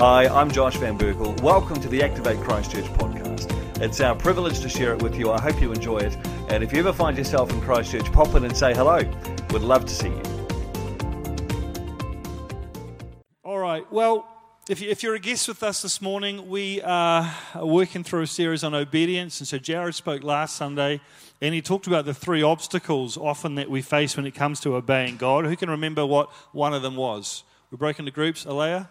Hi, I'm Josh Van Berkel. Welcome to the Activate Christchurch podcast. It's our privilege to share it with you. I hope you enjoy it. And if you ever find yourself in Christchurch, pop in and say hello. We'd love to see you. All right. Well, if, you, if you're a guest with us this morning, we uh, are working through a series on obedience. And so Jared spoke last Sunday, and he talked about the three obstacles often that we face when it comes to obeying God. Who can remember what one of them was? We broke into groups. Alea?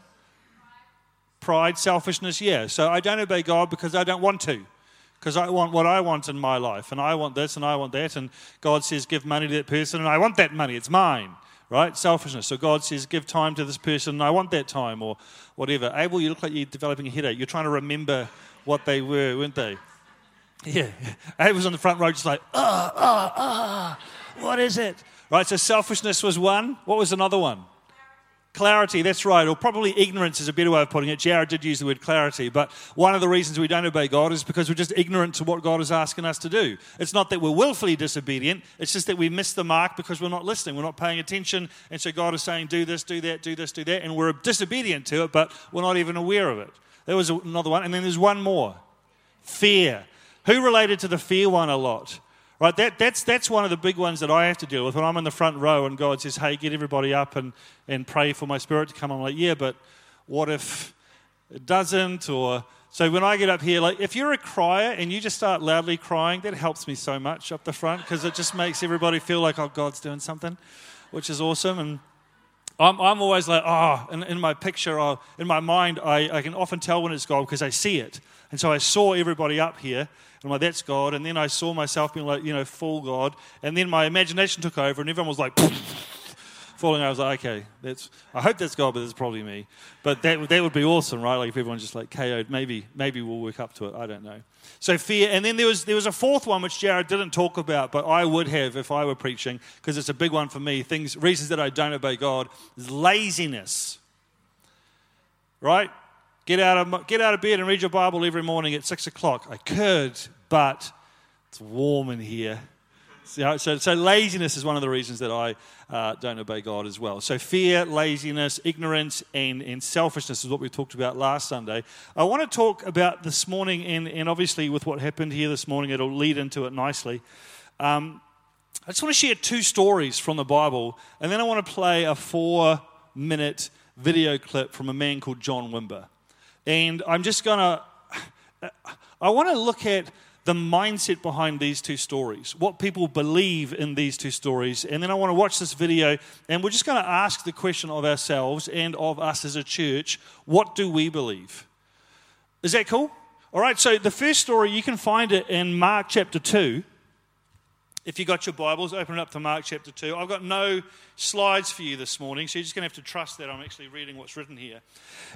Pride, selfishness, yeah. So I don't obey God because I don't want to. Because I want what I want in my life, and I want this and I want that, and God says, give money to that person, and I want that money, it's mine right? Selfishness. So God says, give time to this person, and I want that time, or whatever. Abel, you look like you're developing a headache. You're trying to remember what they were, weren't they? Yeah. Abel's on the front row, just like, ah, ah, ah, what is it? Right, so selfishness was one. What was another one? Clarity, that's right, or probably ignorance is a better way of putting it. Jared did use the word clarity, but one of the reasons we don't obey God is because we're just ignorant to what God is asking us to do. It's not that we're willfully disobedient, it's just that we miss the mark because we're not listening, we're not paying attention, and so God is saying, do this, do that, do this, do that, and we're disobedient to it, but we're not even aware of it. There was another one, and then there's one more fear. Who related to the fear one a lot? Right, that, that's, that's one of the big ones that I have to deal with when I'm in the front row and God says, hey, get everybody up and, and pray for my spirit to come. I'm like, yeah, but what if it doesn't? Or so when I get up here, like if you're a crier and you just start loudly crying, that helps me so much up the front because it just makes everybody feel like, oh, God's doing something, which is awesome. And I'm, I'm always like, oh, in, in my picture, oh, in my mind, I, I can often tell when it's God because I see it. And so I saw everybody up here and I'm like, that's God. And then I saw myself being like, you know, full God. And then my imagination took over, and everyone was like, falling. I was like, okay, that's. I hope that's God, but it's probably me. But that that would be awesome, right? Like if everyone's just like KO'd, maybe maybe we'll work up to it. I don't know. So fear, and then there was there was a fourth one which Jared didn't talk about, but I would have if I were preaching because it's a big one for me. Things, reasons that I don't obey God is laziness. Right? Get out, of, get out of bed and read your Bible every morning at six o'clock. I could, but it's warm in here. So, so, so laziness is one of the reasons that I uh, don't obey God as well. So fear, laziness, ignorance, and, and selfishness is what we talked about last Sunday. I want to talk about this morning, and, and obviously with what happened here this morning, it'll lead into it nicely. Um, I just want to share two stories from the Bible, and then I want to play a four minute video clip from a man called John Wimber. And I'm just going to, I want to look at the mindset behind these two stories, what people believe in these two stories. And then I want to watch this video, and we're just going to ask the question of ourselves and of us as a church what do we believe? Is that cool? All right, so the first story, you can find it in Mark chapter 2. If you got your Bibles, open it up to Mark chapter 2. I've got no slides for you this morning, so you're just going to have to trust that I'm actually reading what's written here.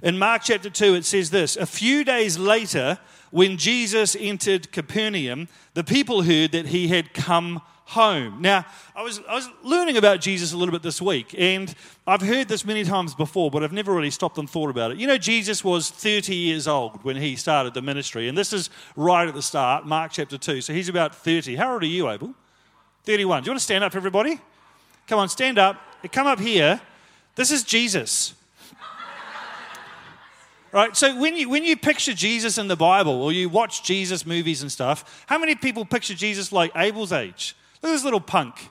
In Mark chapter 2, it says this A few days later, when Jesus entered Capernaum, the people heard that he had come home. Now, I was, I was learning about Jesus a little bit this week, and I've heard this many times before, but I've never really stopped and thought about it. You know, Jesus was 30 years old when he started the ministry, and this is right at the start, Mark chapter 2. So he's about 30. How old are you, Abel? 31. Do you want to stand up, everybody? Come on, stand up. Come up here. This is Jesus. Right? So when you when you picture Jesus in the Bible or you watch Jesus movies and stuff, how many people picture Jesus like Abel's age? Look at this little punk.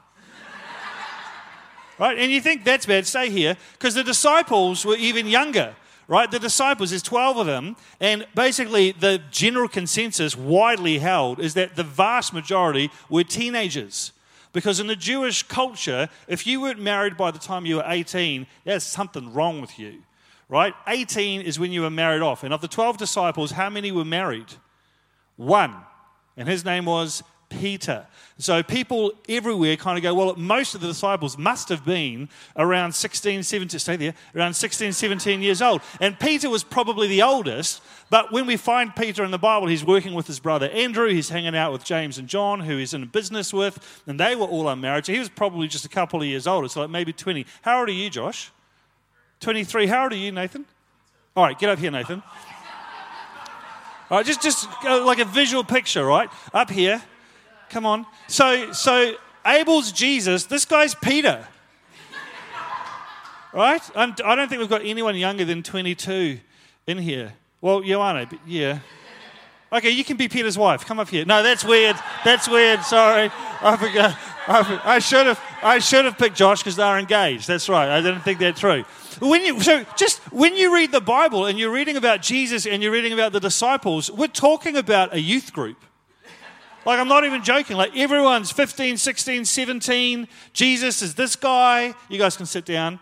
right? And you think that's bad, stay here, because the disciples were even younger. Right? The disciples, there's 12 of them, and basically the general consensus widely held is that the vast majority were teenagers. Because in the Jewish culture, if you weren't married by the time you were 18, there's something wrong with you, right? 18 is when you were married off. And of the 12 disciples, how many were married? One. And his name was Peter. So people everywhere kind of go, well, most of the disciples must have been around 16, 17, stay there, around 16, 17 years old. And Peter was probably the oldest, but when we find Peter in the Bible, he's working with his brother Andrew, he's hanging out with James and John, who he's in business with, and they were all unmarried. So he was probably just a couple of years older, so like maybe 20. How old are you, Josh? 23. How old are you, Nathan? All right, get up here, Nathan. All right, just, just uh, like a visual picture, right? Up here, Come on. So, so Abel's Jesus. This guy's Peter. Right? I'm, I do not think we've got anyone younger than 22 in here. Well, Joanna, but yeah. Okay, you can be Peter's wife. Come up here. No, that's weird. That's weird. Sorry, I forgot. I, should have. I should have picked Josh because they're engaged. That's right. I didn't think that through. When you so just when you read the Bible and you're reading about Jesus and you're reading about the disciples, we're talking about a youth group. Like, I'm not even joking. Like, everyone's 15, 16, 17. Jesus is this guy. You guys can sit down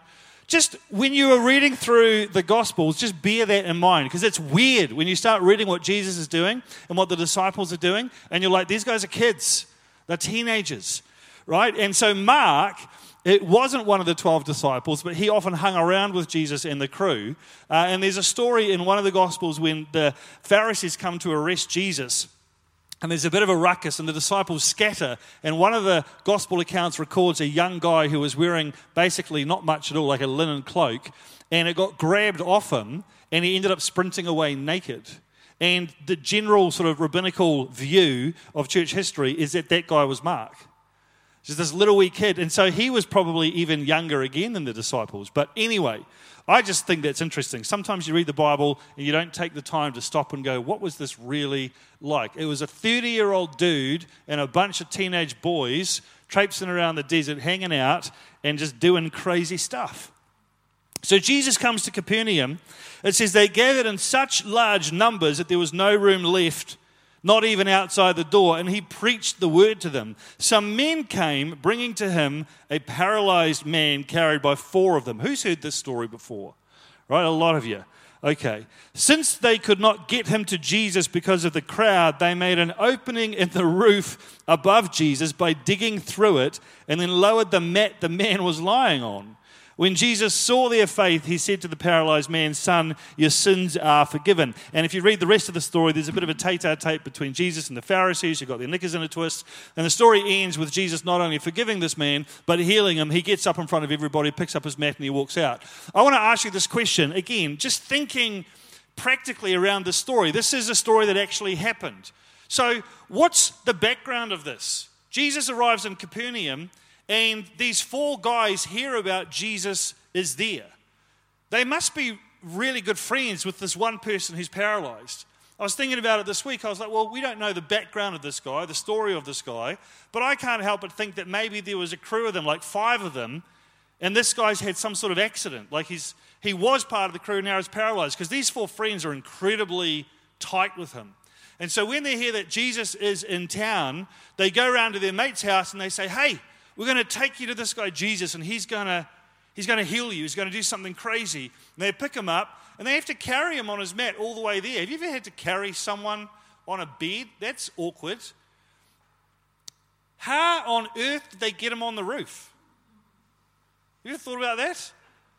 just when you are reading through the Gospels, just bear that in mind because it's weird when you start reading what Jesus is doing and what the disciples are doing, and you're like, these guys are kids, they're teenagers, right? And so, Mark, it wasn't one of the 12 disciples, but he often hung around with Jesus and the crew. Uh, and there's a story in one of the Gospels when the Pharisees come to arrest Jesus and there's a bit of a ruckus, and the disciples scatter. And one of the gospel accounts records a young guy who was wearing basically not much at all, like a linen cloak, and it got grabbed off him, and he ended up sprinting away naked. And the general sort of rabbinical view of church history is that that guy was Mark. Just this little wee kid. And so he was probably even younger again than the disciples. But anyway, I just think that's interesting. Sometimes you read the Bible and you don't take the time to stop and go, what was this really like? It was a 30 year old dude and a bunch of teenage boys traipsing around the desert, hanging out, and just doing crazy stuff. So Jesus comes to Capernaum. It says they gathered in such large numbers that there was no room left not even outside the door, and he preached the word to them. Some men came, bringing to him a paralyzed man carried by four of them. Who's heard this story before? Right, a lot of you. Okay. Since they could not get him to Jesus because of the crowd, they made an opening in the roof above Jesus by digging through it and then lowered the mat the man was lying on. When Jesus saw their faith, he said to the paralyzed man, Son, your sins are forgiven. And if you read the rest of the story, there's a bit of a tete a tete between Jesus and the Pharisees who got their knickers in a twist. And the story ends with Jesus not only forgiving this man, but healing him. He gets up in front of everybody, picks up his mat, and he walks out. I want to ask you this question again, just thinking practically around the story. This is a story that actually happened. So, what's the background of this? Jesus arrives in Capernaum and these four guys hear about Jesus is there. They must be really good friends with this one person who's paralyzed. I was thinking about it this week. I was like, well, we don't know the background of this guy, the story of this guy, but I can't help but think that maybe there was a crew of them, like five of them, and this guy's had some sort of accident. Like he's, he was part of the crew, now he's paralyzed, because these four friends are incredibly tight with him. And so when they hear that Jesus is in town, they go around to their mate's house and they say, hey, we're going to take you to this guy, Jesus, and he's going to, he's going to heal you. He's going to do something crazy. And they pick him up, and they have to carry him on his mat all the way there. Have you ever had to carry someone on a bed? That's awkward. How on earth did they get him on the roof? You ever thought about that?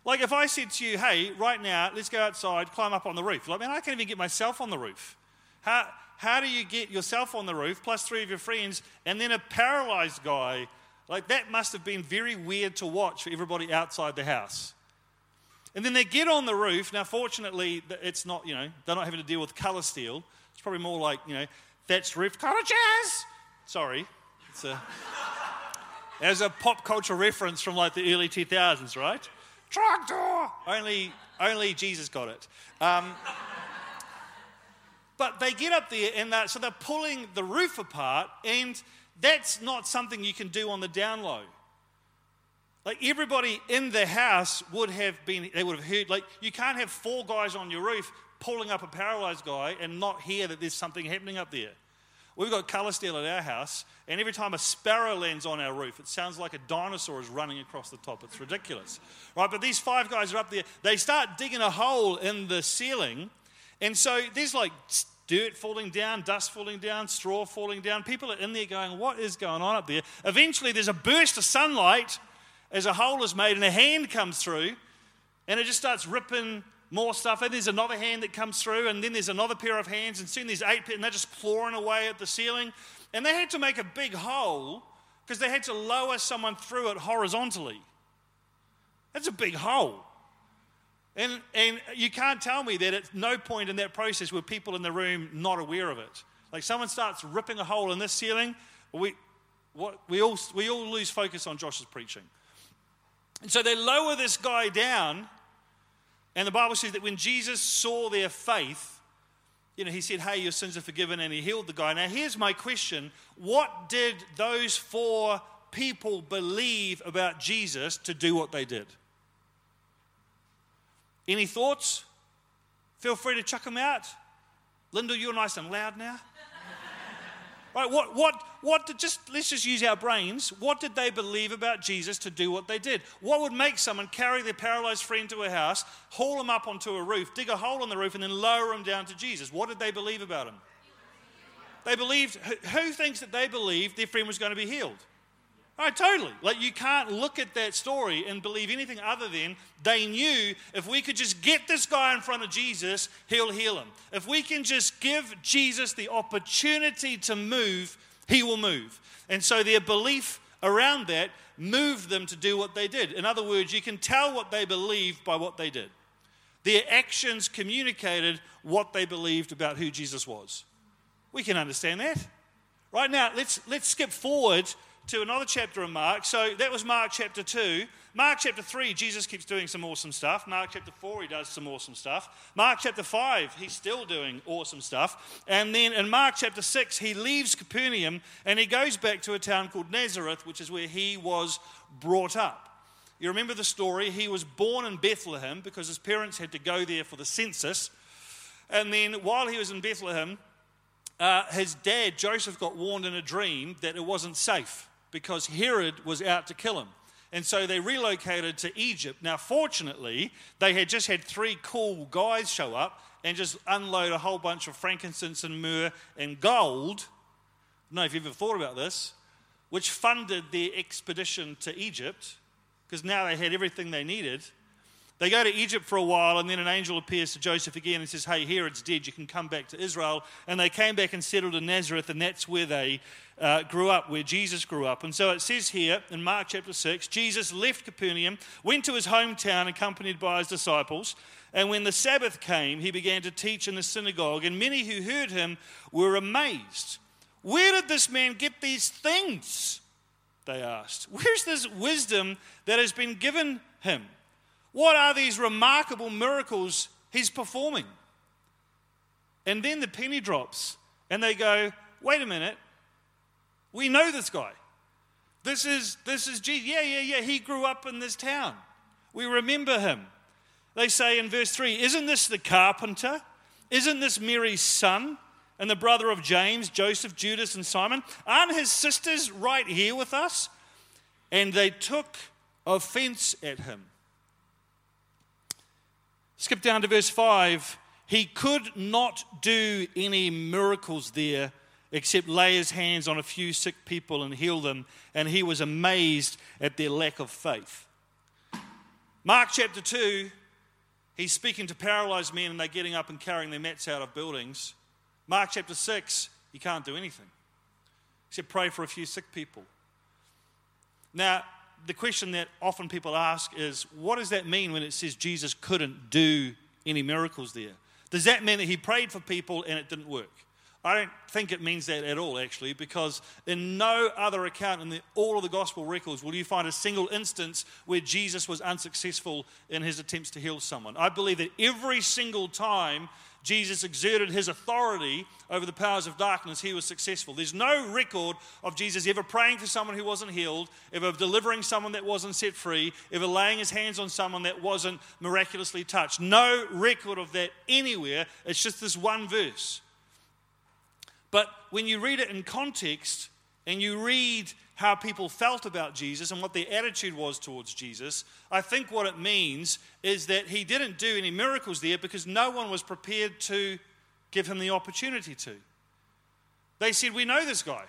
Like if I said to you, hey, right now, let's go outside, climb up on the roof. Like, man, I can't even get myself on the roof. How, how do you get yourself on the roof, plus three of your friends, and then a paralyzed guy like, that must have been very weird to watch for everybody outside the house. And then they get on the roof. Now, fortunately, it's not, you know, they're not having to deal with colour steel. It's probably more like, you know, thatched roof cottages. Sorry. It's a, as a pop culture reference from like the early 2000s, right? Trogdor! Only, only Jesus got it. Um, but they get up there and so they're pulling the roof apart and that's not something you can do on the down low. Like everybody in the house would have been, they would have heard, like you can't have four guys on your roof pulling up a paralyzed guy and not hear that there's something happening up there. We've got colour steel at our house, and every time a sparrow lands on our roof, it sounds like a dinosaur is running across the top. It's ridiculous. Right? But these five guys are up there. They start digging a hole in the ceiling, and so there's like dirt falling down, dust falling down, straw falling down. People are in there going, What is going on up there? Eventually, there's a burst of sunlight as a hole is made, and a hand comes through, and it just starts ripping more stuff. And there's another hand that comes through, and then there's another pair of hands, and soon there's eight, and they're just clawing away at the ceiling. And they had to make a big hole because they had to lower someone through it horizontally. That's a big hole. And, and you can't tell me that at no point in that process were people in the room not aware of it. Like someone starts ripping a hole in this ceiling, we, what, we, all, we all lose focus on Josh's preaching. And so they lower this guy down, And the Bible says that when Jesus saw their faith, you know, he said, Hey, your sins are forgiven, and he healed the guy. Now, here's my question What did those four people believe about Jesus to do what they did? Any thoughts? Feel free to chuck them out. Linda, you're nice and loud now. right, what, what, what did, just, let's just use our brains. What did they believe about Jesus to do what they did? What would make someone carry their paralyzed friend to a house, haul him up onto a roof, dig a hole in the roof, and then lower him down to Jesus? What did they believe about him? They believed, who thinks that they believed their friend was going to be healed? Oh, totally. Like, you can't look at that story and believe anything other than they knew if we could just get this guy in front of Jesus, he'll heal him. If we can just give Jesus the opportunity to move, he will move. And so their belief around that moved them to do what they did. In other words, you can tell what they believed by what they did. Their actions communicated what they believed about who Jesus was. We can understand that. Right now, let's, let's skip forward to another chapter of Mark. So that was Mark chapter 2. Mark chapter 3, Jesus keeps doing some awesome stuff. Mark chapter 4, he does some awesome stuff. Mark chapter 5, he's still doing awesome stuff. And then in Mark chapter 6, he leaves Capernaum and he goes back to a town called Nazareth, which is where he was brought up. You remember the story? He was born in Bethlehem because his parents had to go there for the census. And then while he was in Bethlehem, uh, his dad, Joseph, got warned in a dream that it wasn't safe because Herod was out to kill him. And so they relocated to Egypt. Now, fortunately, they had just had three cool guys show up and just unload a whole bunch of frankincense and myrrh and gold. I don't know if you've ever thought about this, which funded their expedition to Egypt because now they had everything they needed. They go to Egypt for a while, and then an angel appears to Joseph again and says, Hey, Herod's dead. You can come back to Israel. And they came back and settled in Nazareth, and that's where they uh, grew up, where Jesus grew up. And so it says here in Mark chapter 6 Jesus left Capernaum, went to his hometown, accompanied by his disciples. And when the Sabbath came, he began to teach in the synagogue, and many who heard him were amazed. Where did this man get these things? They asked. Where's this wisdom that has been given him? What are these remarkable miracles he's performing? And then the penny drops, and they go, wait a minute, we know this guy. This is, this is Jesus. Yeah, yeah, yeah, he grew up in this town. We remember him. They say in verse 3 Isn't this the carpenter? Isn't this Mary's son and the brother of James, Joseph, Judas, and Simon? Aren't his sisters right here with us? And they took offense at him. Skip down to verse 5. He could not do any miracles there except lay his hands on a few sick people and heal them, and he was amazed at their lack of faith. Mark chapter 2, he's speaking to paralyzed men and they're getting up and carrying their mats out of buildings. Mark chapter 6, he can't do anything except pray for a few sick people. Now, the question that often people ask is what does that mean when it says Jesus couldn't do any miracles there? Does that mean that he prayed for people and it didn't work? I don't think it means that at all, actually, because in no other account in the, all of the gospel records will you find a single instance where Jesus was unsuccessful in his attempts to heal someone. I believe that every single time Jesus exerted his authority over the powers of darkness, he was successful. There's no record of Jesus ever praying for someone who wasn't healed, ever delivering someone that wasn't set free, ever laying his hands on someone that wasn't miraculously touched. No record of that anywhere. It's just this one verse. But when you read it in context and you read how people felt about Jesus and what their attitude was towards Jesus, I think what it means is that he didn't do any miracles there because no one was prepared to give him the opportunity to. They said, We know this guy.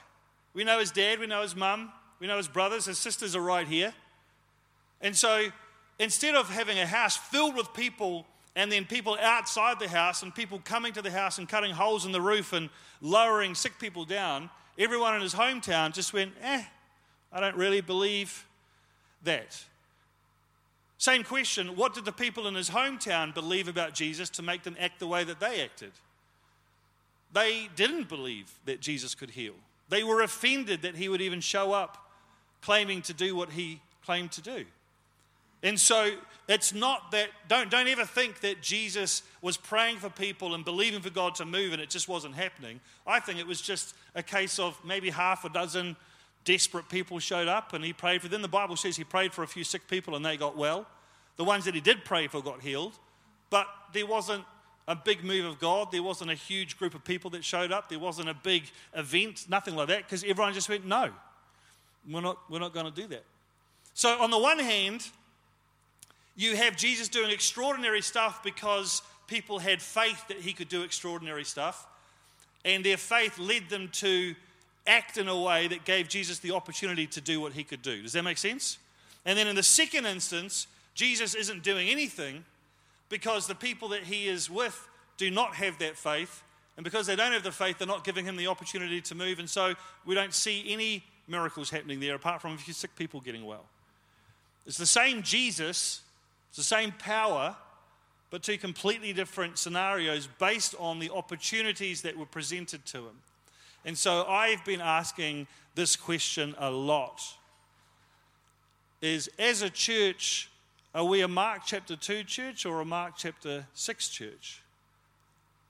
We know his dad, we know his mum, we know his brothers, his sisters are right here. And so instead of having a house filled with people and then people outside the house and people coming to the house and cutting holes in the roof and lowering sick people down, everyone in his hometown just went, eh, I don't really believe that. Same question what did the people in his hometown believe about Jesus to make them act the way that they acted? They didn't believe that Jesus could heal. They were offended that he would even show up claiming to do what he claimed to do. And so it's not that, don't, don't ever think that Jesus was praying for people and believing for God to move and it just wasn't happening. I think it was just a case of maybe half a dozen desperate people showed up and he prayed for them. The Bible says he prayed for a few sick people and they got well. The ones that he did pray for got healed. But there wasn't a big move of God. There wasn't a huge group of people that showed up. There wasn't a big event, nothing like that, because everyone just went, no, we're not, we're not going to do that. So, on the one hand, you have Jesus doing extraordinary stuff because people had faith that he could do extraordinary stuff, and their faith led them to act in a way that gave Jesus the opportunity to do what he could do. Does that make sense? And then in the second instance, Jesus isn't doing anything because the people that he is with do not have that faith. And because they don't have the faith, they're not giving him the opportunity to move. And so we don't see any miracles happening there apart from a few sick people getting well. It's the same Jesus, it's the same power, but two completely different scenarios based on the opportunities that were presented to him. And so I've been asking this question a lot is as a church are we a Mark chapter 2 church or a Mark chapter 6 church?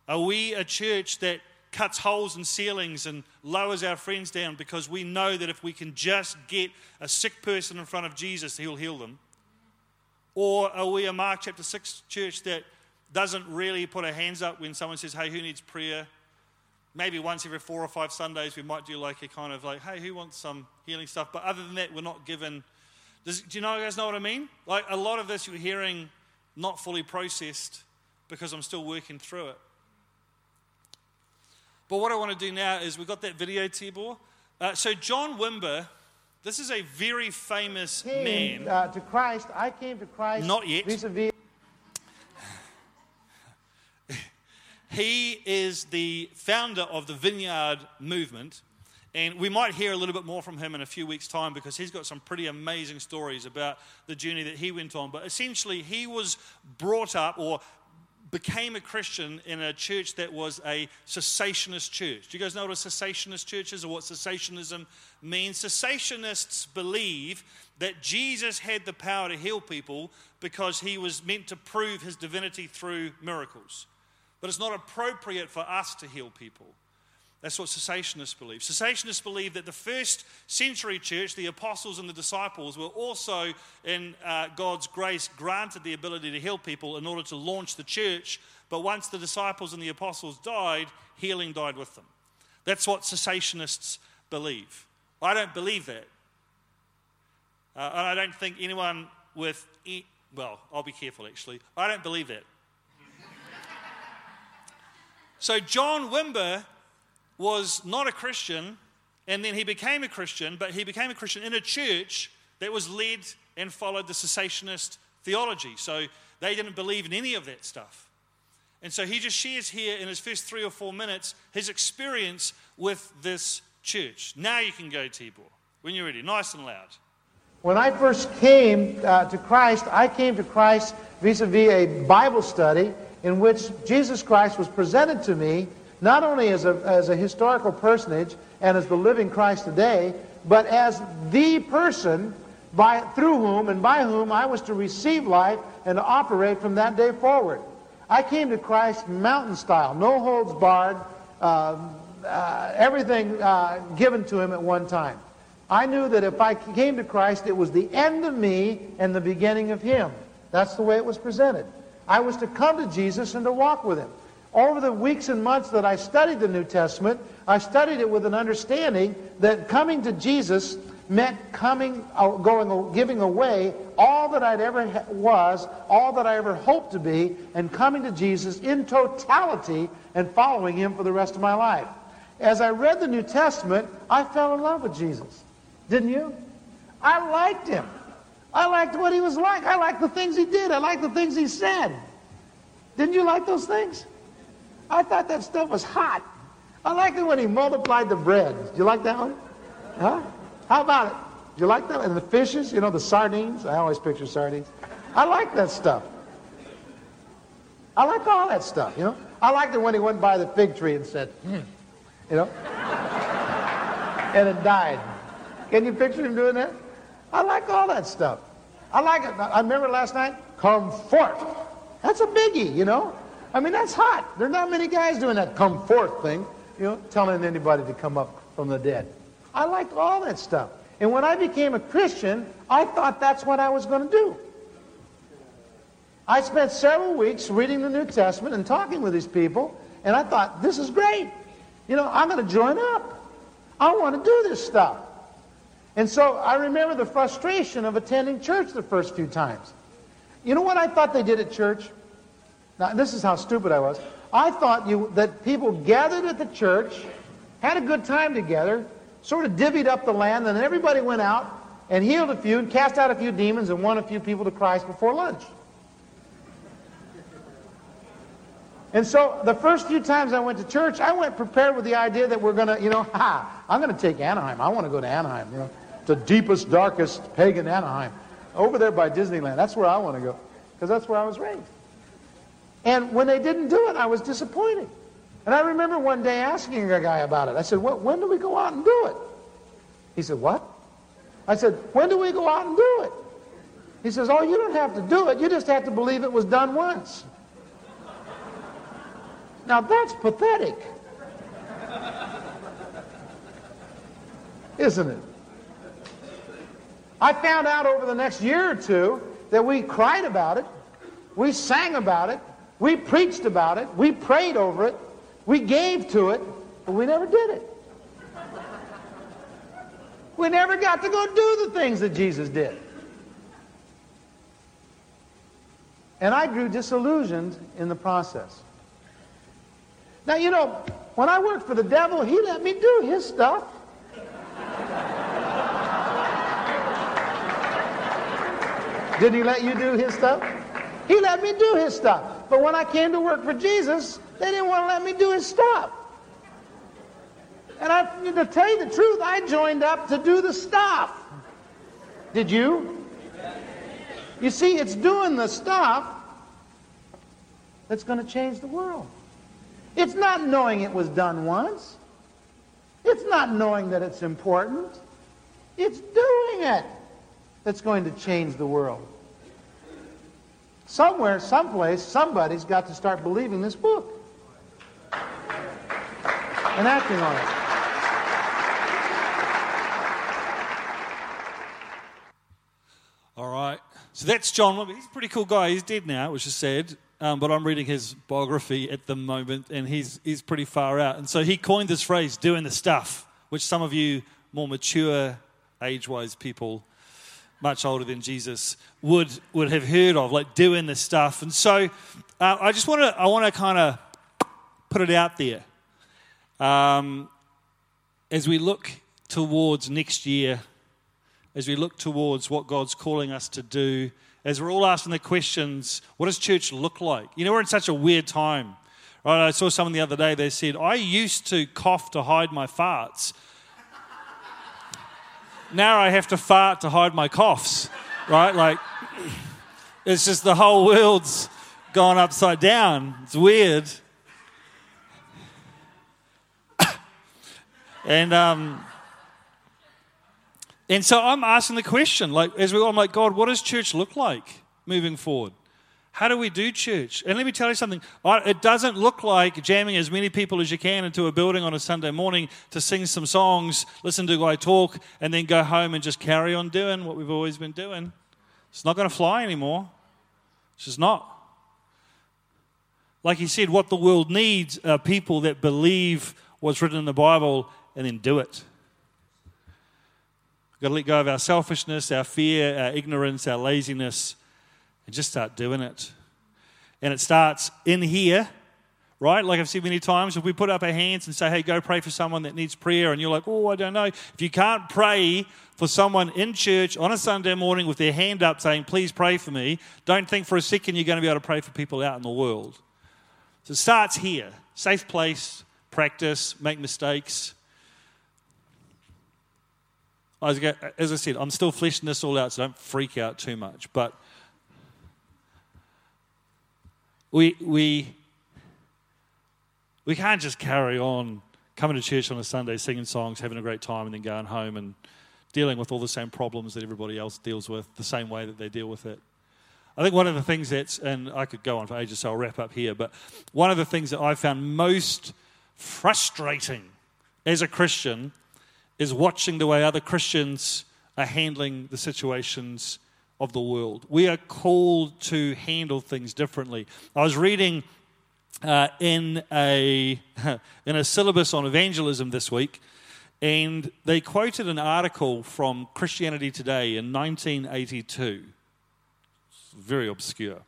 Are we a church that cuts holes in ceilings and lowers our friends down because we know that if we can just get a sick person in front of Jesus, he'll heal them? Or are we a Mark chapter 6 church that doesn't really put our hands up when someone says, hey, who needs prayer? Maybe once every four or five Sundays, we might do like a kind of like, hey, who wants some healing stuff? But other than that, we're not given. Does, do you know, guys know what I mean? Like a lot of this you're hearing not fully processed because I'm still working through it. But what I want to do now is we've got that video, Tibor. Uh, so, John Wimber, this is a very famous came, man. Uh, to Christ, I came to Christ. Not yet. Vis-a-vis. He is the founder of the Vineyard Movement. And we might hear a little bit more from him in a few weeks' time because he's got some pretty amazing stories about the journey that he went on. But essentially, he was brought up or became a Christian in a church that was a cessationist church. Do you guys know what a cessationist church is or what cessationism means? Cessationists believe that Jesus had the power to heal people because he was meant to prove his divinity through miracles. But it's not appropriate for us to heal people. That's what cessationists believe. Cessationists believe that the first century church, the apostles and the disciples, were also, in uh, God's grace, granted the ability to heal people in order to launch the church. But once the disciples and the apostles died, healing died with them. That's what cessationists believe. I don't believe that. Uh, and I don't think anyone with, e- well, I'll be careful actually. I don't believe that. so, John Wimber was not a Christian, and then he became a Christian, but he became a Christian in a church that was led and followed the cessationist theology. So they didn't believe in any of that stuff. And so he just shares here in his first three or four minutes his experience with this church. Now you can go, Tibor, when you're ready, nice and loud. When I first came uh, to Christ, I came to Christ vis-a-vis a Bible study in which Jesus Christ was presented to me not only as a, as a historical personage and as the living Christ today, but as the person by, through whom and by whom I was to receive life and to operate from that day forward. I came to Christ mountain style, no holds barred, uh, uh, everything uh, given to him at one time. I knew that if I came to Christ, it was the end of me and the beginning of him. That's the way it was presented. I was to come to Jesus and to walk with him. Over the weeks and months that I studied the New Testament, I studied it with an understanding that coming to Jesus meant coming, uh, going, giving away all that I'd ever was, all that I ever hoped to be, and coming to Jesus in totality and following Him for the rest of my life. As I read the New Testament, I fell in love with Jesus. Didn't you? I liked Him. I liked what He was like. I liked the things He did. I liked the things He said. Didn't you like those things? I thought that stuff was hot. I liked it when he multiplied the bread. Did you like that one? Huh? How about it? Do you like that? And the fishes, you know, the sardines. I always picture sardines. I like that stuff. I like all that stuff, you know. I liked it when he went by the fig tree and said, hmm, you know, and it died. Can you picture him doing that? I like all that stuff. I like it. I remember last night, comfort. That's a biggie, you know? I mean, that's hot. There are not many guys doing that come forth thing, you know, telling anybody to come up from the dead. I liked all that stuff. And when I became a Christian, I thought that's what I was going to do. I spent several weeks reading the New Testament and talking with these people, and I thought, this is great. You know, I'm going to join up. I want to do this stuff. And so I remember the frustration of attending church the first few times. You know what I thought they did at church? Now, this is how stupid I was. I thought you, that people gathered at the church, had a good time together, sort of divvied up the land, and then everybody went out and healed a few, and cast out a few demons, and won a few people to Christ before lunch. And so the first few times I went to church, I went prepared with the idea that we're going to, you know, ha, I'm going to take Anaheim. I want to go to Anaheim, you know, the deepest, darkest pagan Anaheim. Over there by Disneyland. That's where I want to go because that's where I was raised. And when they didn't do it, I was disappointed. And I remember one day asking a guy about it. I said, well, when do we go out and do it? He said, what? I said, when do we go out and do it? He says, oh, you don't have to do it. You just have to believe it was done once. Now that's pathetic. Isn't it? I found out over the next year or two that we cried about it, we sang about it, we preached about it, we prayed over it, we gave to it, but we never did it. We never got to go do the things that Jesus did. And I grew disillusioned in the process. Now, you know, when I worked for the devil, he let me do his stuff. Didn't he let you do his stuff? He let me do his stuff. But when I came to work for Jesus, they didn't want to let me do his stuff. And I, to tell you the truth, I joined up to do the stuff. Did you? You see, it's doing the stuff that's going to change the world. It's not knowing it was done once. It's not knowing that it's important. It's doing it that's going to change the world. Somewhere, someplace, somebody's got to start believing this book and acting on it. All right. So that's John. He's a pretty cool guy. He's dead now, which is sad. Um, but I'm reading his biography at the moment, and he's, he's pretty far out. And so he coined this phrase, doing the stuff, which some of you more mature, age wise people, much older than Jesus, would, would have heard of, like doing this stuff. And so uh, I just want to I want to kind of put it out there. Um, as we look towards next year, as we look towards what God's calling us to do as we're all asking the questions, what does church look like? You know, we're in such a weird time. Right? I saw someone the other day, they said, I used to cough to hide my farts. Now I have to fart to hide my coughs, right? Like, it's just the whole world's gone upside down. It's weird. and, um, and so I'm asking the question, like, as we go, I'm like, God, what does church look like moving forward? How do we do church? And let me tell you something. It doesn't look like jamming as many people as you can into a building on a Sunday morning to sing some songs, listen to a guy talk, and then go home and just carry on doing what we've always been doing. It's not going to fly anymore. It's just not. Like he said, what the world needs are people that believe what's written in the Bible and then do it. We've got to let go of our selfishness, our fear, our ignorance, our laziness, and just start doing it. And it starts in here, right? Like I've said many times, if we put up our hands and say, hey, go pray for someone that needs prayer, and you're like, oh, I don't know. If you can't pray for someone in church on a Sunday morning with their hand up saying, please pray for me, don't think for a second you're going to be able to pray for people out in the world. So it starts here safe place, practice, make mistakes. As I said, I'm still fleshing this all out, so don't freak out too much. But we, we, we can't just carry on coming to church on a Sunday, singing songs, having a great time, and then going home and dealing with all the same problems that everybody else deals with, the same way that they deal with it. I think one of the things that's, and I could go on for ages, so I'll wrap up here, but one of the things that I found most frustrating as a Christian is watching the way other Christians are handling the situations of the world. We are called to handle things differently. I was reading uh, in, a, in a syllabus on evangelism this week, and they quoted an article from Christianity Today in 1982. It's very obscure.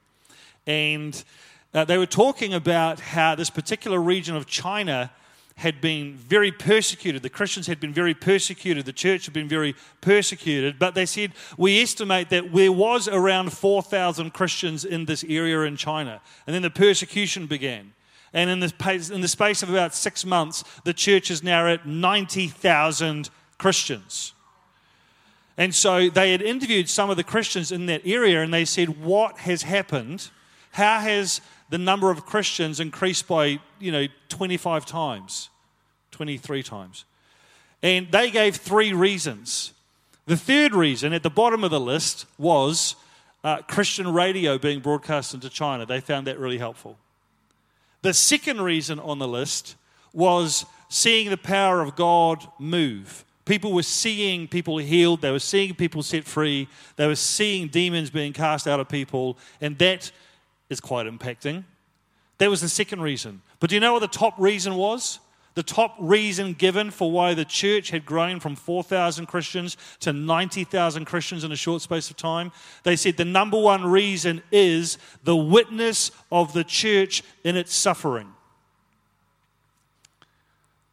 And uh, they were talking about how this particular region of China had been very persecuted. The Christians had been very persecuted. The church had been very persecuted. But they said, we estimate that there was around 4,000 Christians in this area in China. And then the persecution began. And in the, in the space of about six months, the church is now at 90,000 Christians. And so they had interviewed some of the Christians in that area and they said, What has happened? How has the number of Christians increased by, you know, 25 times, 23 times. And they gave three reasons. The third reason at the bottom of the list was uh, Christian radio being broadcast into China. They found that really helpful. The second reason on the list was seeing the power of God move. People were seeing people healed, they were seeing people set free, they were seeing demons being cast out of people, and that is quite impacting. That was the second reason. But do you know what the top reason was? The top reason given for why the church had grown from 4,000 Christians to 90,000 Christians in a short space of time. They said the number one reason is the witness of the church in its suffering.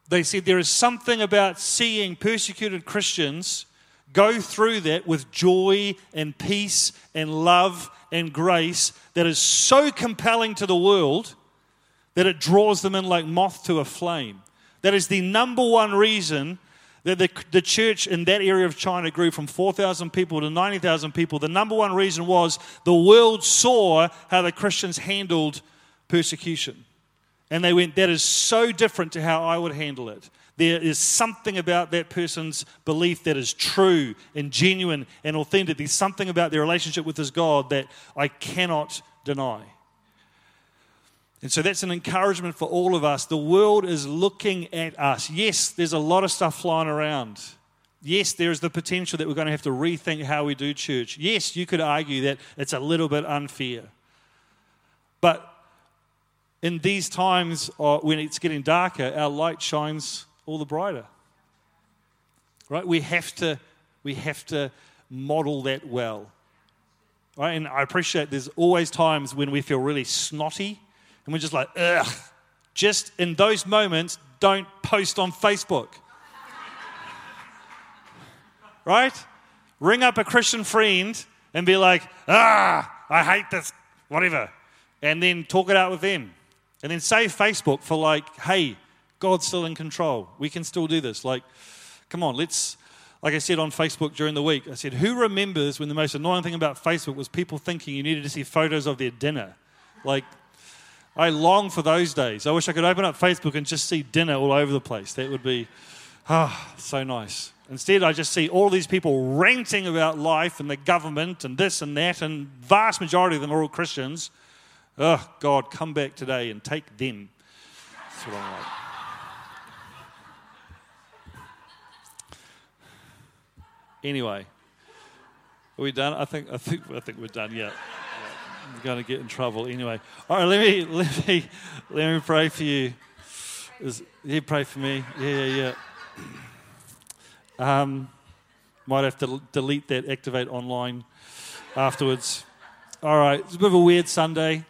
They said there is something about seeing persecuted Christians go through that with joy and peace and love and grace that is so compelling to the world that it draws them in like moth to a flame. That is the number one reason that the, the church in that area of China grew from 4,000 people to 90,000 people. The number one reason was the world saw how the Christians handled persecution. And they went, that is so different to how I would handle it. There is something about that person's belief that is true and genuine and authentic. There's something about their relationship with this God that I cannot deny. And so that's an encouragement for all of us. The world is looking at us. Yes, there's a lot of stuff flying around. Yes, there is the potential that we're going to have to rethink how we do church. Yes, you could argue that it's a little bit unfair. But in these times when it's getting darker, our light shines all the brighter. Right? We have to, we have to model that well. Right? And I appreciate there's always times when we feel really snotty and we're just like, ugh. Just in those moments, don't post on Facebook. right? Ring up a Christian friend and be like, ah, I hate this, whatever. And then talk it out with them. And then save Facebook for like, hey, God's still in control. We can still do this. Like, come on, let's, like I said on Facebook during the week, I said, who remembers when the most annoying thing about Facebook was people thinking you needed to see photos of their dinner? Like, I long for those days. I wish I could open up Facebook and just see dinner all over the place. That would be, ah, so nice. Instead, I just see all these people ranting about life and the government and this and that, and vast majority of them are all Christians. Oh, God, come back today and take them. That's what I'm like. Anyway, are we done? I think I think I think we're done. Yeah, yeah. I'm going to get in trouble anyway. All right, let me let me let me pray for you. Is, you pray for me? Yeah, yeah, yeah. Um, might have to delete that activate online afterwards. All right, it's a bit of a weird Sunday.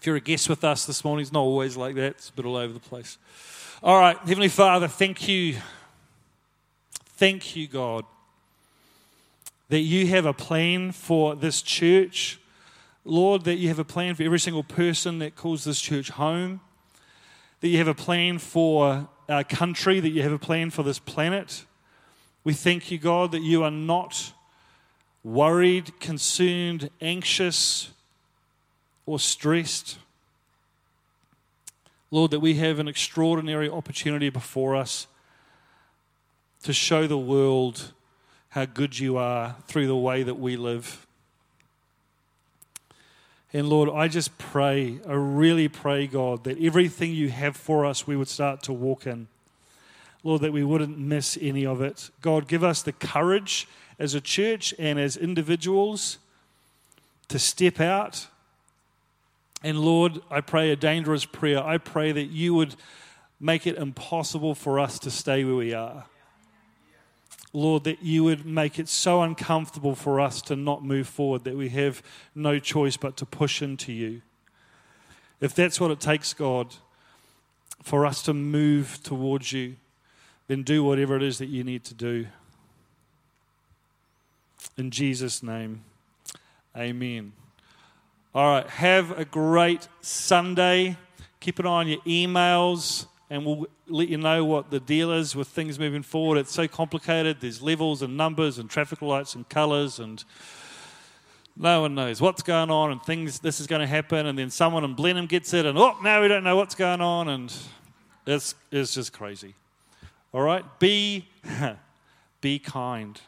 If you're a guest with us this morning, it's not always like that. It's a bit all over the place. All right, Heavenly Father, thank you. Thank you, God that you have a plan for this church. Lord, that you have a plan for every single person that calls this church home. That you have a plan for our country, that you have a plan for this planet. We thank you, God, that you are not worried, concerned, anxious, or stressed. Lord, that we have an extraordinary opportunity before us to show the world how good you are through the way that we live. And Lord, I just pray, I really pray, God, that everything you have for us, we would start to walk in. Lord, that we wouldn't miss any of it. God, give us the courage as a church and as individuals to step out. And Lord, I pray a dangerous prayer. I pray that you would make it impossible for us to stay where we are. Lord, that you would make it so uncomfortable for us to not move forward that we have no choice but to push into you. If that's what it takes, God, for us to move towards you, then do whatever it is that you need to do. In Jesus' name, amen. All right, have a great Sunday. Keep an eye on your emails and we'll let you know what the deal is with things moving forward. It's so complicated. There's levels and numbers and traffic lights and colors and no one knows what's going on and things this is going to happen and then someone in Blenheim gets it and oh now we don't know what's going on and it's it's just crazy. All right? Be be kind.